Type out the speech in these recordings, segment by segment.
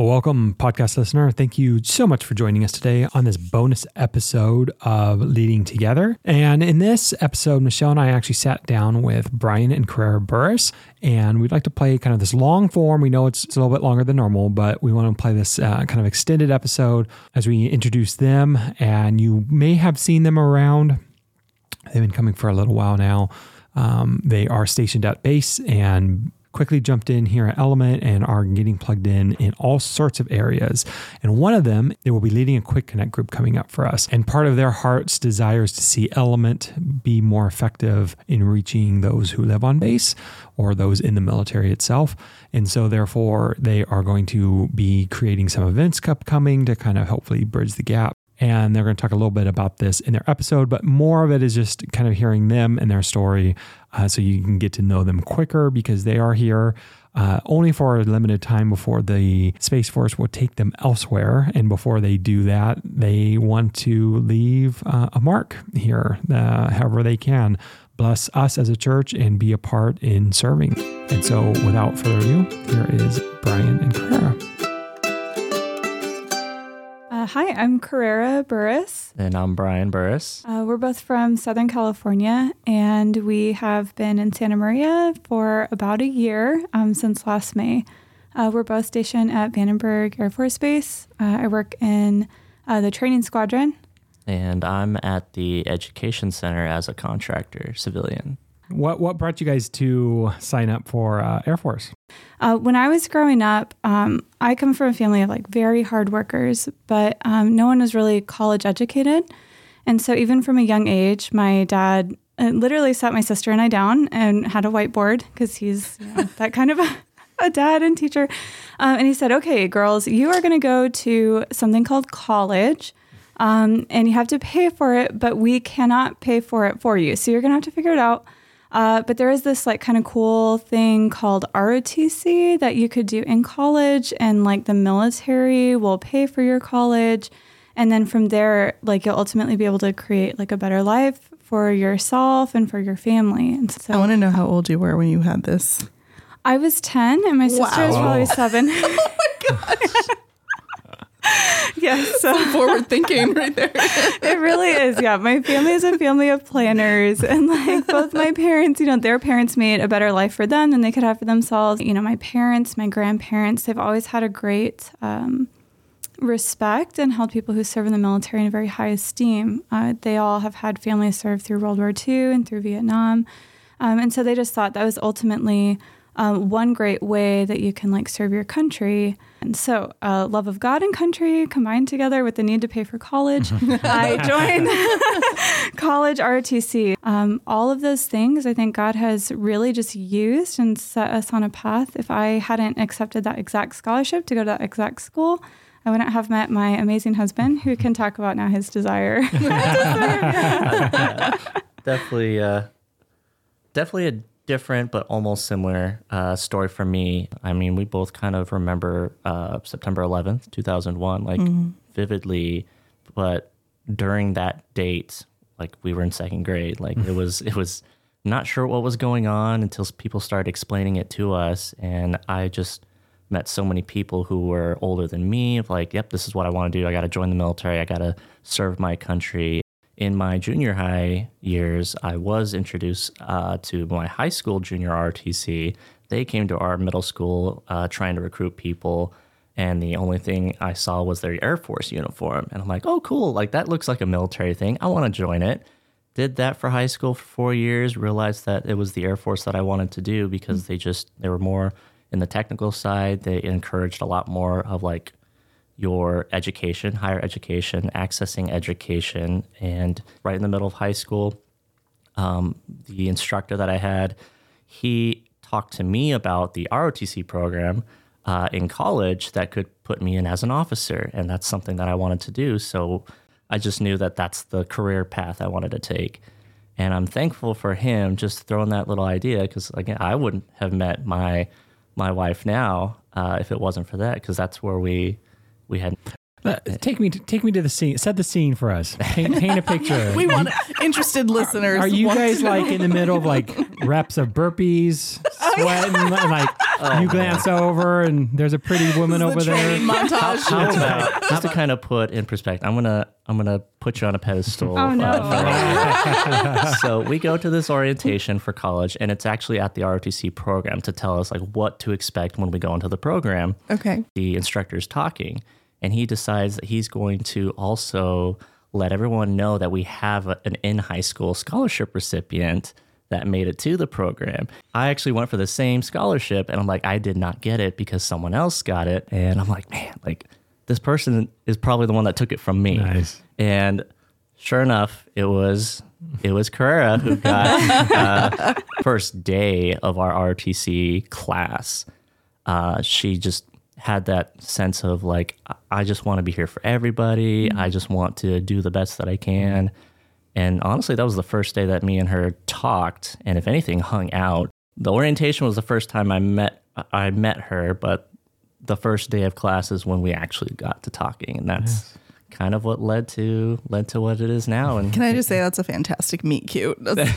Well, welcome, podcast listener. Thank you so much for joining us today on this bonus episode of Leading Together. And in this episode, Michelle and I actually sat down with Brian and Carrera Burris, and we'd like to play kind of this long form. We know it's, it's a little bit longer than normal, but we want to play this uh, kind of extended episode as we introduce them. And you may have seen them around. They've been coming for a little while now. Um, they are stationed at base and quickly jumped in here at Element and are getting plugged in in all sorts of areas. And one of them, they will be leading a quick connect group coming up for us. And part of their heart's desire is to see Element be more effective in reaching those who live on base or those in the military itself. And so, therefore, they are going to be creating some events upcoming to kind of hopefully bridge the gap and they're going to talk a little bit about this in their episode, but more of it is just kind of hearing them and their story uh, so you can get to know them quicker because they are here uh, only for a limited time before the Space Force will take them elsewhere. And before they do that, they want to leave uh, a mark here, uh, however they can. Bless us as a church and be a part in serving. And so, without further ado, here is Brian and Carrera. Uh, hi, I'm Carrera Burris. And I'm Brian Burris. Uh, we're both from Southern California, and we have been in Santa Maria for about a year um, since last May. Uh, we're both stationed at Vandenberg Air Force Base. Uh, I work in uh, the training squadron. And I'm at the Education Center as a contractor, civilian. What what brought you guys to sign up for uh, Air Force? Uh, when I was growing up, um, I come from a family of like very hard workers, but um, no one was really college educated, and so even from a young age, my dad uh, literally sat my sister and I down and had a whiteboard because he's you know, that kind of a, a, dad and teacher, um, and he said, "Okay, girls, you are going to go to something called college." Um, and you have to pay for it, but we cannot pay for it for you. So you're going to have to figure it out. Uh, but there is this like kind of cool thing called ROTC that you could do in college, and like the military will pay for your college. And then from there, like you'll ultimately be able to create like a better life for yourself and for your family. And so I want to know how old you were when you had this. I was 10 and my sister wow. was probably seven. oh my gosh. Yes. So forward thinking right there. it really is. Yeah. My family is a family of planners. And like both my parents, you know, their parents made a better life for them than they could have for themselves. You know, my parents, my grandparents, they've always had a great um, respect and held people who serve in the military in very high esteem. Uh, they all have had families serve through World War II and through Vietnam. Um, and so they just thought that was ultimately um, one great way that you can like serve your country. And so, uh, love of God and country combined together with the need to pay for college, I joined college ROTC. Um, all of those things, I think God has really just used and set us on a path. If I hadn't accepted that exact scholarship to go to that exact school, I wouldn't have met my amazing husband, who can talk about now his desire. definitely, uh, definitely a different but almost similar uh, story for me. I mean, we both kind of remember uh, September 11th, 2001, like mm-hmm. vividly. But during that date, like we were in second grade, like it was, it was not sure what was going on until people started explaining it to us. And I just met so many people who were older than me of like, yep, this is what I want to do. I got to join the military. I got to serve my country in my junior high years, I was introduced uh, to my high school junior ROTC. They came to our middle school uh, trying to recruit people, and the only thing I saw was their Air Force uniform. And I'm like, oh, cool. Like, that looks like a military thing. I want to join it. Did that for high school for four years, realized that it was the Air Force that I wanted to do because mm-hmm. they just, they were more in the technical side. They encouraged a lot more of like your education, higher education, accessing education. And right in the middle of high school, um, the instructor that I had, he talked to me about the ROTC program uh, in college that could put me in as an officer. And that's something that I wanted to do. So I just knew that that's the career path I wanted to take. And I'm thankful for him just throwing that little idea because, again, I wouldn't have met my my wife now uh, if it wasn't for that because that's where we we had Uh, Take me, to, take me to the scene. Set the scene for us. Paint, paint a picture. We want interested listeners. Are you guys like in the middle of like reps of burpees, sweating, and like you glance over and there's a pretty woman the over there? montage? How about just to kind of put in perspective? I'm gonna I'm gonna put you on a pedestal. Oh, no. uh, so we go to this orientation for college, and it's actually at the ROTC program to tell us like what to expect when we go into the program. okay. The instructor's talking, and he decides that he's going to also let everyone know that we have a- an in high school scholarship recipient that made it to the program. I actually went for the same scholarship and I'm like, I did not get it because someone else got it. And I'm like, man, like this person is probably the one that took it from me. Nice. And sure enough, it was it was Carrera who got uh, first day of our RTC class. Uh, she just had that sense of like, I- I just want to be here for everybody. I just want to do the best that I can. And honestly, that was the first day that me and her talked, and if anything, hung out. The orientation was the first time I met I met her, but the first day of class is when we actually got to talking, and that's kind of what led to led to what it is now. And Can I just say that's a fantastic meet cute? That's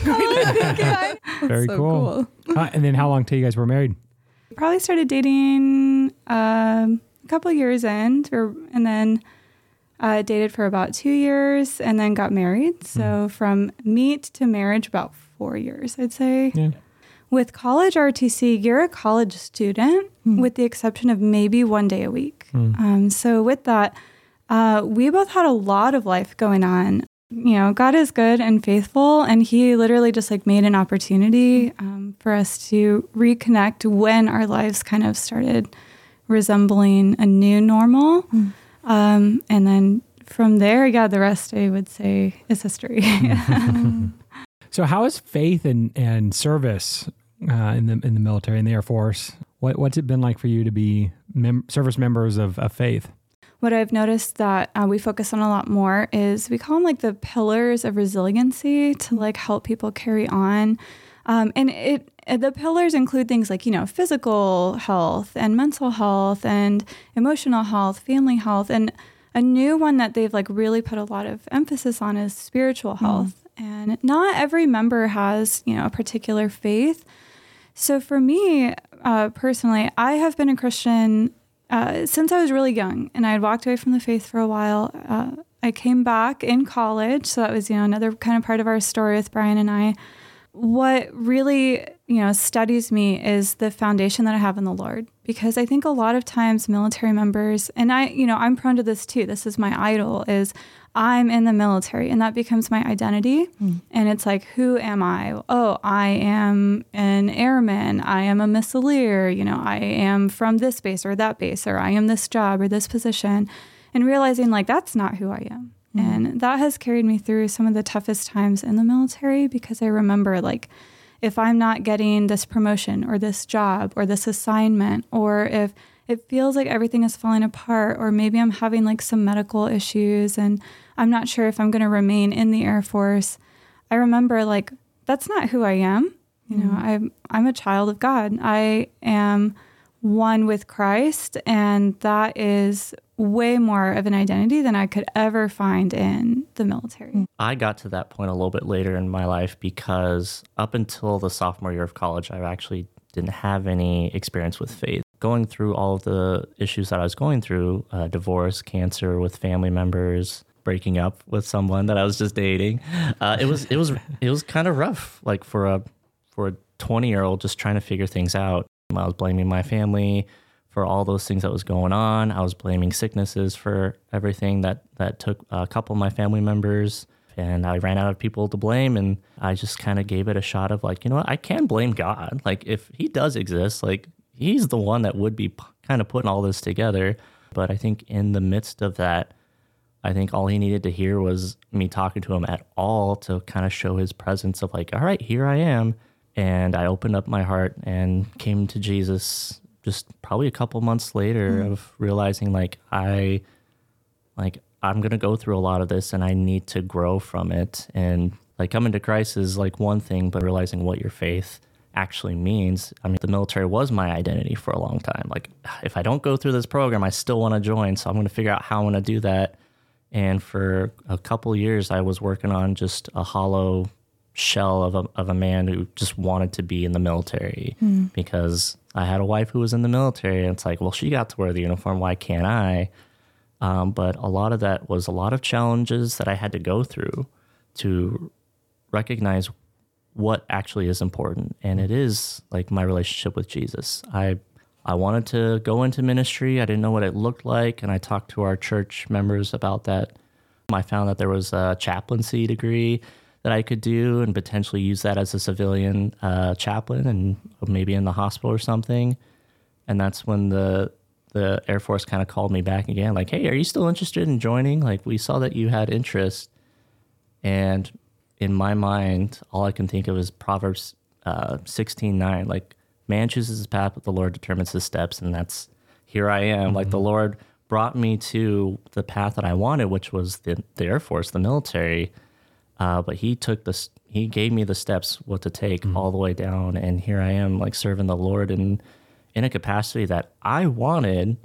Very so cool. Uh, and then how long till you guys were married? Probably started dating um, a couple years in, or, and then uh, dated for about two years, and then got married. So from meet to marriage, about four years, I'd say. Yeah. With college RTC, you're a college student, with the exception of maybe one day a week. Um, so with that, uh, we both had a lot of life going on. You know, God is good and faithful, and He literally just like made an opportunity um, for us to reconnect when our lives kind of started resembling a new normal. Um, and then from there, yeah, the rest I would say is history. So how is faith and, and service uh, in the in the military in the Air Force? What what's it been like for you to be mem- service members of, of faith? What I've noticed that uh, we focus on a lot more is we call them like the pillars of resiliency to like help people carry on. Um, and it the pillars include things like you know physical health and mental health and emotional health, family health, and a new one that they've like really put a lot of emphasis on is spiritual health. And not every member has you know a particular faith. So for me uh, personally, I have been a Christian uh, since I was really young, and I had walked away from the faith for a while. Uh, I came back in college, so that was you know another kind of part of our story with Brian and I. What really you know steadies me is the foundation that I have in the Lord, because I think a lot of times military members, and I you know I'm prone to this too. This is my idol is I'm in the military, and that becomes my identity. Hmm. And it's like, who am I? Oh, I am an airman. I am a missileer. You know, I am from this base or that base, or I am this job or this position. And realizing like that's not who I am. Hmm. And that has carried me through some of the toughest times in the military because I remember like if I'm not getting this promotion or this job or this assignment, or if it feels like everything is falling apart, or maybe I'm having like some medical issues and I'm not sure if I'm going to remain in the Air Force, I remember like that's not who I am. You know, mm. I'm I'm a child of God. I am one with Christ, and that is way more of an identity than I could ever find in the military. Mm. I got to that point a little bit later in my life because up until the sophomore year of college, I actually didn't have any experience with faith. Going through all of the issues that I was going through uh, divorce, cancer with family members, breaking up with someone that I was just dating. Uh, it was it was it was kind of rough, like for a for a twenty year old just trying to figure things out. I was blaming my family for all those things that was going on. I was blaming sicknesses for everything that that took a couple of my family members, and I ran out of people to blame. And I just kind of gave it a shot of like, you know what, I can blame God. Like if He does exist, like He's the one that would be p- kind of putting all this together. But I think in the midst of that, I think all he needed to hear was me talking to him at all to kind of show his presence of like, all right, here I am. And I opened up my heart and came to Jesus just probably a couple months later mm-hmm. of realizing like I like I'm gonna go through a lot of this and I need to grow from it. And like coming to Christ is like one thing, but realizing what your faith actually means. I mean, the military was my identity for a long time. Like, if I don't go through this program, I still want to join. So I'm going to figure out how I'm going to do that. And for a couple years, I was working on just a hollow shell of a, of a man who just wanted to be in the military because I had a wife who was in the military. And it's like, well, she got to wear the uniform. Why can't I? Um, but a lot of that was a lot of challenges that I had to go through to recognize what actually is important. And it is like my relationship with Jesus. I I wanted to go into ministry. I didn't know what it looked like. And I talked to our church members about that. I found that there was a chaplaincy degree that I could do and potentially use that as a civilian uh, chaplain and maybe in the hospital or something. And that's when the the Air Force kind of called me back again, like, "Hey, are you still interested in joining? Like, we saw that you had interest." And in my mind, all I can think of is Proverbs uh, sixteen nine. Like, man chooses his path, but the Lord determines his steps, and that's here I am. Like the Lord brought me to the path that I wanted, which was the the Air Force, the military. Uh, but he took this, he gave me the steps what to take all the way down, and here I am, like serving the Lord in in a capacity that I wanted,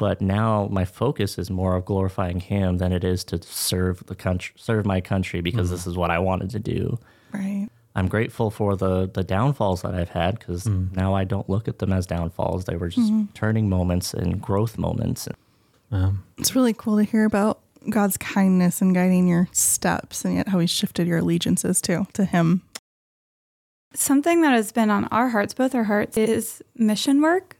but now my focus is more of glorifying Him than it is to serve the country, serve my country, because mm. this is what I wanted to do. Right. I'm grateful for the the downfalls that I've had because mm. now I don't look at them as downfalls. They were just mm-hmm. turning moments and growth moments. Um, It's really cool to hear about God's kindness and guiding your steps and yet how he shifted your allegiances too to him. Something that has been on our hearts, both our hearts, is mission work.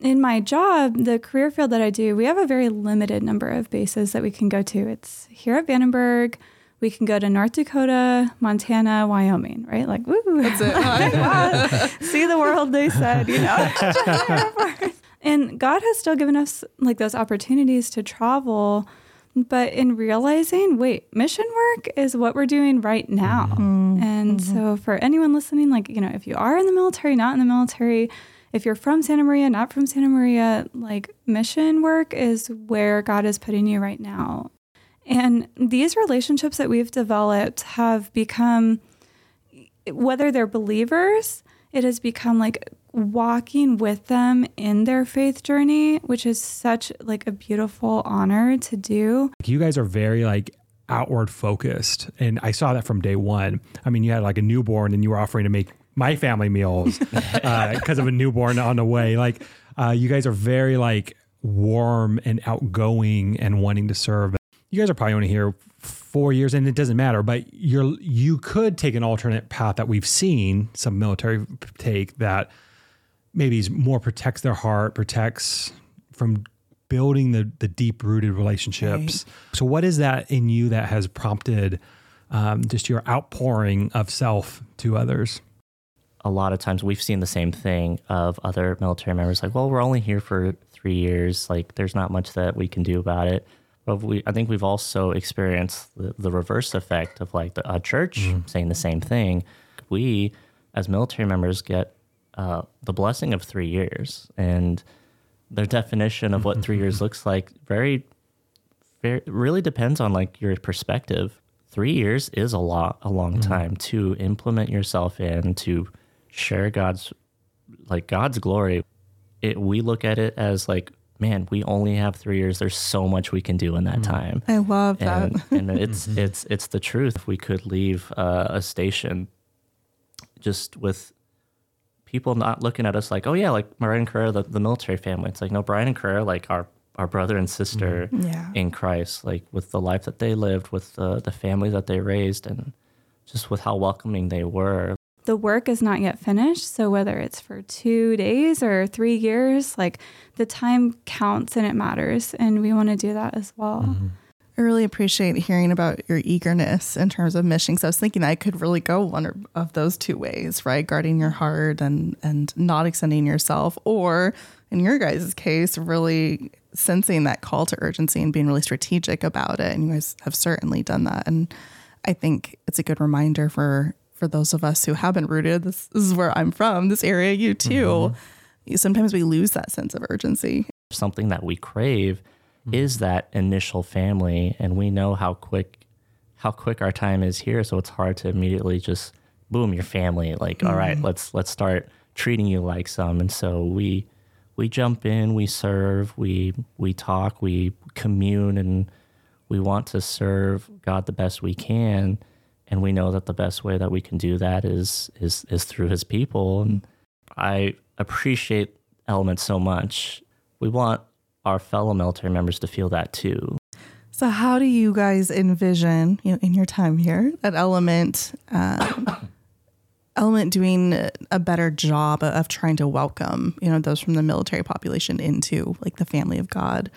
In my job, the career field that I do, we have a very limited number of bases that we can go to. It's here at Vandenberg. We can go to North Dakota, Montana, Wyoming, right? Like, woo! That's it. See the world, they said, you know. and God has still given us like those opportunities to travel. But in realizing, wait, mission work is what we're doing right now. Mm-hmm. And mm-hmm. so, for anyone listening, like, you know, if you are in the military, not in the military, if you're from Santa Maria, not from Santa Maria, like, mission work is where God is putting you right now. And these relationships that we've developed have become, whether they're believers, it has become like walking with them in their faith journey, which is such like a beautiful honor to do. you guys are very like outward focused and i saw that from day one i mean you had like a newborn and you were offering to make my family meals because of a newborn on the way like uh, you guys are very like warm and outgoing and wanting to serve you guys are probably only here four years and it doesn't matter but you're you could take an alternate path that we've seen some military take that maybe is more protects their heart protects from building the the deep rooted relationships. So, what is that in you that has prompted um, just your outpouring of self to others? A lot of times we've seen the same thing of other military members like well we're only here for three years like there's not much that we can do about it. But we i think we've also experienced the, the reverse effect of like the, a church saying the same thing. We as military members get uh, the blessing of three years and their definition of what three years looks like very very really depends on like your perspective. Three years is a lot, a long time to implement yourself in to share God's like God's glory. It we look at it as like, man, we only have three years. There's so much we can do in that mm. time, I love that. and, and it's mm-hmm. it's it's the truth. If we could leave uh, a station just with people not looking at us like, oh yeah, like Brian and Carrera, the, the military family. It's like, no, Brian and Carrera, like our our brother and sister mm-hmm. Yeah. in Christ, like with the life that they lived, with the the family that they raised, and just with how welcoming they were. The work is not yet finished. So, whether it's for two days or three years, like the time counts and it matters. And we want to do that as well. Mm-hmm. I really appreciate hearing about your eagerness in terms of mission. So I was thinking I could really go one of those two ways, right? Guarding your heart and and not extending yourself, or in your guys' case, really sensing that call to urgency and being really strategic about it. And you guys have certainly done that. And I think it's a good reminder for for those of us who have been rooted. This, this is where I'm from. This area, you too. Mm-hmm. Sometimes we lose that sense of urgency. Something that we crave is mm-hmm. that initial family, and we know how quick how quick our time is here. So it's hard to immediately just boom, your family. Like, all right, mm-hmm. let's let's start treating you like some. And so we we jump in, we serve, we we talk, we commune, and we want to serve God the best we can. And we know that the best way that we can do that is is is through His people. And I appreciate Element so much. We want our fellow military members to feel that too. So, how do you guys envision, you know, in your time here, that element, um, element doing a better job of trying to welcome, you know, those from the military population into like the family of God,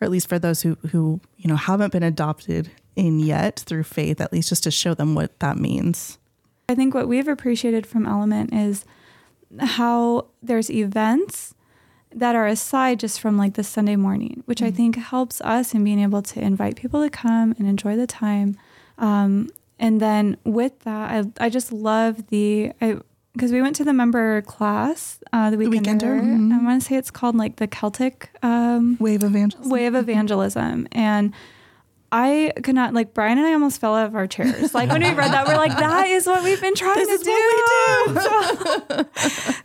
or at least for those who who you know haven't been adopted in yet through faith, at least just to show them what that means. I think what we've appreciated from Element is how there's events that are aside just from like the Sunday morning, which I think helps us in being able to invite people to come and enjoy the time. Um, and then with that, I, I just love the, because we went to the member class uh, the weekend. Weekender, mhm. I want to say it's called like the Celtic um, Wave evangelism. way of evangelism. And I could not like Brian and I almost fell out of our chairs. Like when we read that, we're like, that is what we've been trying This to is do.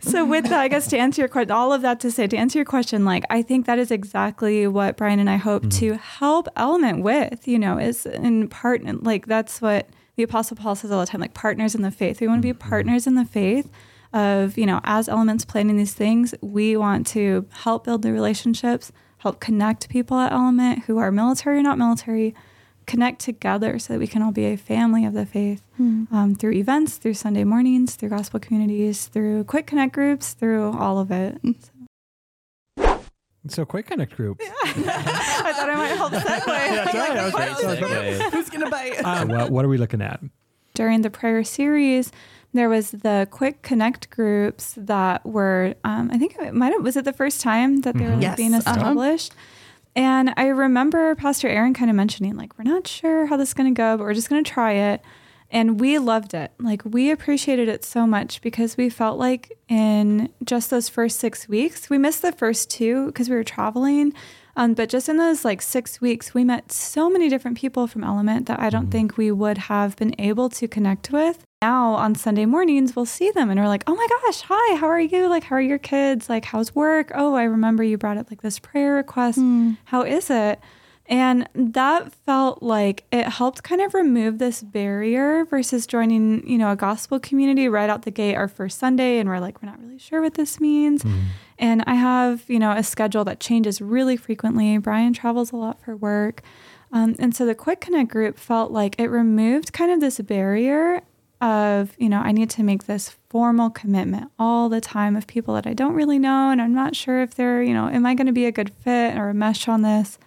so, so with that, I guess to answer your question, all of that to say, to answer your question, like I think that is exactly what Brian and I hope mm-hmm. to help Element with, you know, is in part like that's what the Apostle Paul says all the time, like partners in the faith. We want to be mm-hmm. partners in the faith of, you know, as elements planning these things, we want to help build the relationships, help connect people at Element who are military or not military, connect together so that we can all be a family of the faith um, through events, through Sunday mornings, through gospel communities, through quick connect groups, through all of it. So, Quick Connect group. I thought I might help segue. That's right. That was great. So, Segue. Who's gonna bite? uh, what, what are we looking at? During the prayer series, there was the quick connect groups that were, um, I think it might have, was it the first time that they were like, Yes, being uh-huh. established? And I remember Pastor Aaron kind of mentioning, like, we're not sure how this is going to go, but we're just going to try it. And we loved it. Like, we appreciated it so much because we felt like in just those first six weeks, we missed the first two because we were traveling. Um, but just in those like six weeks, we met so many different people from Element that I don't think we would have been able to connect with. Now on Sunday mornings, we'll see them and we're like, oh my gosh, hi, how are you? Like, how are your kids? Like, how's work? Oh, I remember you brought up like this prayer request. How is it? And that felt like it helped kind of remove this barrier versus joining, you know, a gospel community right out the gate our first Sunday. And we're like, we're not really sure what this means. And I have, you know, a schedule that changes really frequently. Brian travels a lot for work. Um, and so the Quick Connect group felt like it removed kind of this barrier of, you know, I need to make this formal commitment all the time of people that I don't really know. And I'm not sure if they're, you know, am I going to be a good fit or a mesh on this?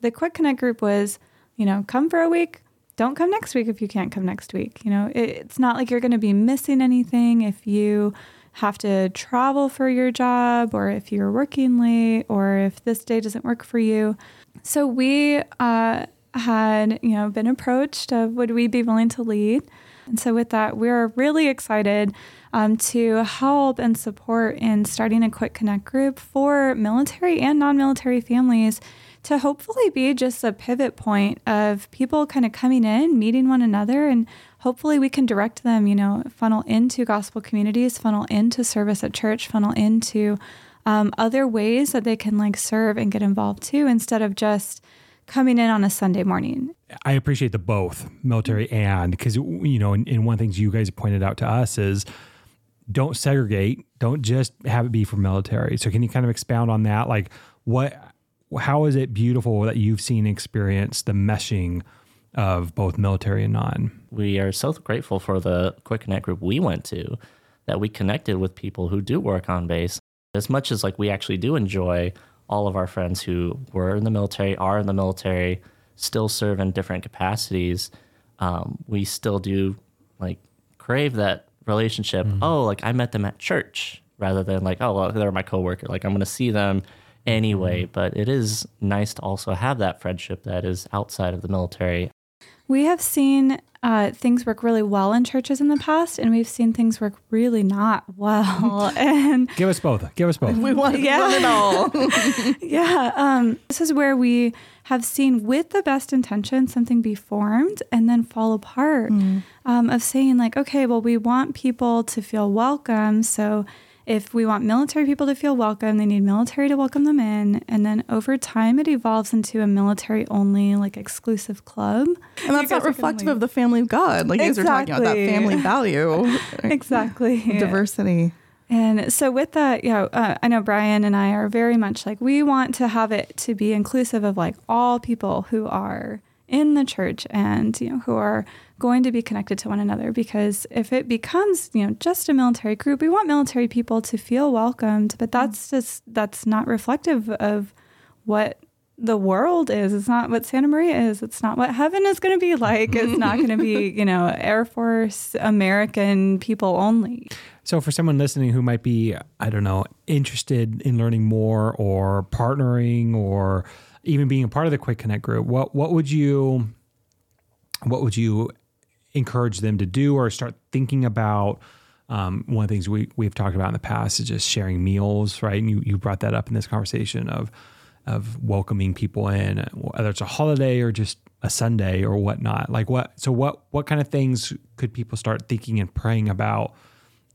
The Quick Connect group was, you know, come for a week. Don't come next week if you can't come next week. You know, it, it's not like you're going to be missing anything if you have to travel for your job or if you're working late or if this day doesn't work for you. So we uh, had, you know, been approached of would we be willing to lead? And so with that, we're really excited um, to help and support in starting a Quick Connect group for military and non-military families to hopefully be just a pivot point of people kind of coming in, meeting one another, and hopefully we can direct them, you know, funnel into gospel communities, funnel into service at church, funnel into um, other ways that they can like serve and get involved too, instead of just coming in on a Sunday morning. I appreciate the both military and because you know, and, and one of the things you guys pointed out to us is don't segregate, don't just have it be for military. So can you kind of expound on that? Like what, how is it beautiful that you've seen, experience the meshing of both military and non? we are so grateful for the quick connect group we went to that we connected with people who do work on base as much as like we actually do enjoy all of our friends who were in the military are in the military still serve in different capacities. Um, we still do like crave that relationship. Oh like i met them at church rather than like oh well they're my coworker. Like i'm going to see them anyway but it is nice to also have that friendship that is outside of the military We have seen uh, things work really well in churches in the past, and we've seen things work really not well. and Give us both. Give us both. We want, Yeah. want it all. yeah, um, this is where we have seen, with the best intention, something be formed and then fall apart. Um, of saying like, okay, well, we want people to feel welcome, so if we want military people to feel welcome, they need military to welcome them in. And then over time, it evolves into a military only, like exclusive club. And that's not guys are gonna reflective of the family of God. Like you guys are talking about that family value, Exactly. diversity. And so, with that, yeah, uh, I know Brian and I are very much like we want to have it to be inclusive of like all people who are in the church and you know who are going to be connected to one another. Because if it becomes you know just a military group, we want military people to feel welcomed, but mm. that's just that's not reflective of what the world is. It's not what Santa Maria is. It's not what heaven is going to be like. It's not going to be you know Air Force American people only. So, for someone listening who might be, I don't know, interested in learning more or partnering or even being a part of the Quick Connect group, what what would you what would you encourage them to do or start thinking about? Um, one of the things we we've talked about in the past is just sharing meals, right? And you you brought that up in this conversation of of welcoming people in, whether it's a holiday or just a Sunday or whatnot. Like what? So what what kind of things could people start thinking and praying about?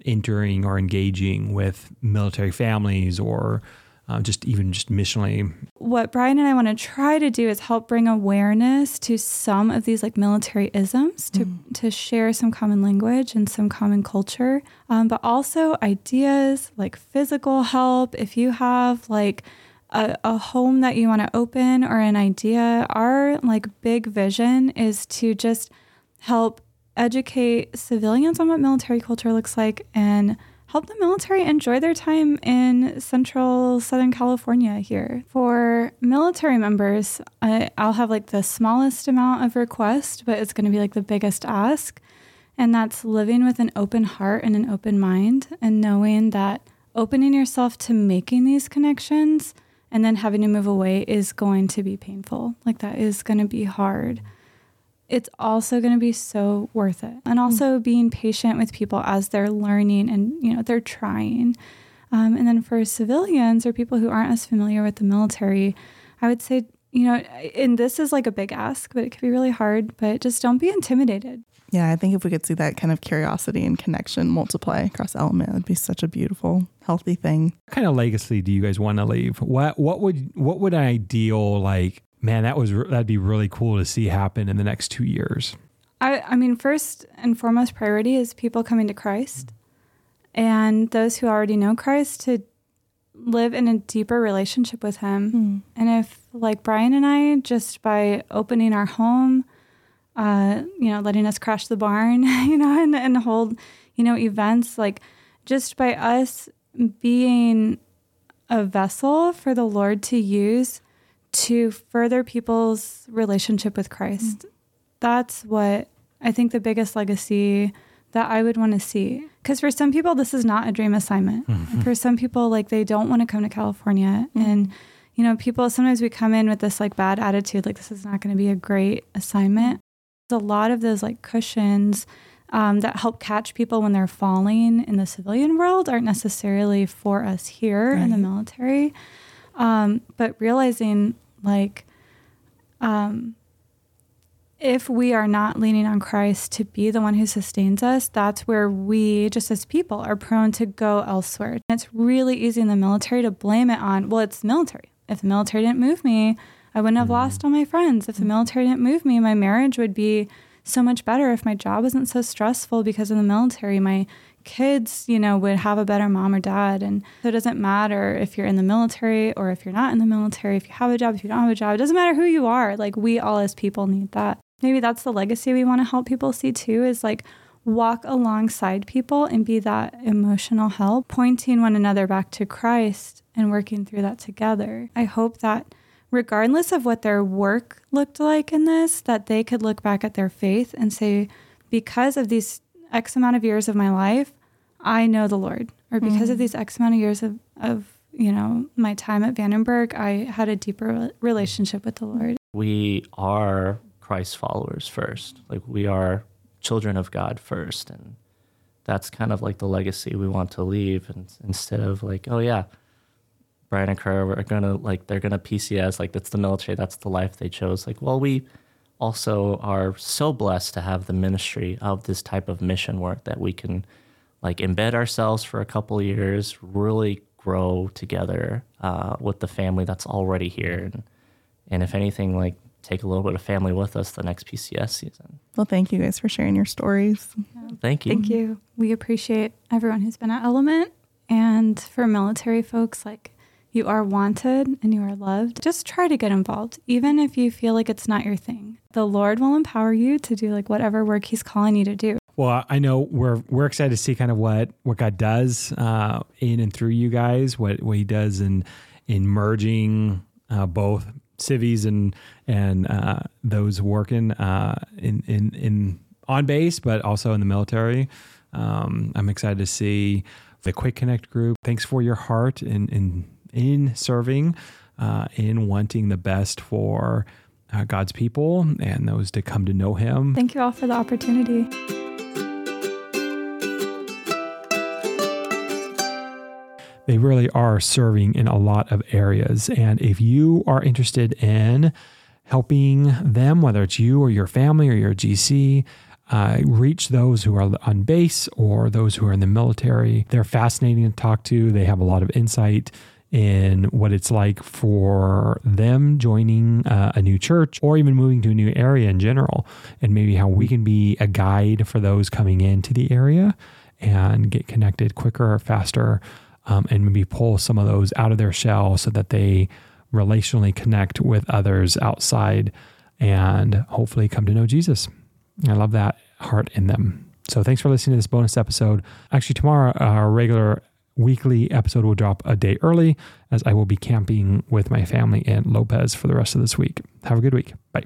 entering or engaging with military families or uh, just even just missionally. what Brian and I want to try to do is help bring awareness to some of these like military isms to to share some common language and some common culture, um, but also ideas like physical help. If you have like a, a home that you want to open or an idea, our like big vision is to just help educate civilians on what military culture looks like and help the military enjoy their time in central southern california here. For military members I, i'll have like the smallest amount of request but it's going to be like the biggest ask and that's living with an open heart and an open mind and knowing that opening yourself to making these connections and then having to move away is going to be painful. Like that is going to be hard it's also going to be so worth it. And also being patient with people as they're learning and, you know, they're trying. Um, and then for civilians or people who aren't as familiar with the military, I would say, you know, and this is like a big ask, but it could be really hard, but just don't be intimidated. Yeah, I think if we could see that kind of curiosity and connection multiply across element, it would be such a beautiful, healthy thing. What kind of legacy do you guys want to leave? What what would what would an ideal like? Man, that was that'd be really cool to see happen in the next two years. I, I mean, first and foremost priority is people coming to Christ and those who already know Christ to live in a deeper relationship with Him. And if, like Brian and I, just by opening our home, uh, you know, letting us crash the barn, you know, and, and hold, you know, events, like just by us being a vessel for the Lord to use to further people's relationship with Christ. That's what I think the biggest legacy that I would want to see. Because for some people, this is not a dream assignment. For some people, like they don't want to come to California. And, you know, people sometimes we come in with this like bad attitude, like this is not going to be a great assignment. A lot of those like cushions um, that help catch people when they're falling in the civilian world aren't necessarily for us here in the military. Um, but realizing like, um, if we are not leaning on Christ to be the one who sustains us, that's where we, just as people, are prone to go elsewhere. And It's really easy in the military to blame it on, well, it's military. If the military didn't move me, I wouldn't have lost all my friends. If the military didn't move me, my marriage would be so much better. If my job wasn't so stressful because of the military, my kids, you know, would have a better mom or dad. And so it doesn't matter if you're in the military or if you're not in the military, if you have a job, if you don't have a job, it doesn't matter who you are. Like we all as people need that. Maybe that's the legacy we want to help people see too is like walk alongside people and be that emotional help, pointing one another back to Christ and working through that together. I hope that regardless of what their work looked like in this, that they could look back at their faith and say, because of these X amount of years of my life, I know the Lord. Or because of mm. these X amount of years of, of you know, my time at Vandenberg, I had a deeper relationship with the Lord. We are Christ followers first. Like we are children of God first. And that's kind of like the legacy we want to leave. And instead of like, oh, yeah, Brian and Kerr are going to like, they're going to PCS, like that's the military, that's the life they chose. Like, well, we also are so blessed to have the ministry of this type of mission work that we can like embed ourselves for a couple years, really grow together uh, with the family that's already here. And, and if anything, like take a little bit of family with us the next PCS season. Well, thank you guys for sharing your stories. Thank you. Thank you. We appreciate everyone who's been at Element. And for military folks, like you are wanted and you are loved. Just try to get involved, even if you feel like it's not your thing. The Lord will empower you to do like whatever work He's calling you to do. Well, I know we're we're excited to see kind of what what God does uh, in and through you guys, what what He does in in merging uh, both civies and and uh, those working uh, in in in on base, but also in the military. Um, I'm excited to see the Quick Connect group. Thanks for your heart in in in serving, uh, in wanting the best for uh, God's people and those to come to know Him. Thank you all for the opportunity. They really are serving in a lot of areas. And if you are interested in helping them, whether it's you or your family or your GC, uh, reach those who are on base or those who are in the military. They're fascinating to talk to. They have a lot of insight in what it's like for them joining uh, a new church or even moving to a new area in general, and maybe how we can be a guide for those coming into the area and get connected quicker, faster, um, and maybe pull some of those out of their shell so that they relationally connect with others outside and hopefully come to know Jesus. I love that heart in them. So thanks for listening to this bonus episode. Actually, tomorrow, our regular weekly episode will drop a day early as I will be camping with my family in Lopez for the rest of this week. Have a good week. Bye.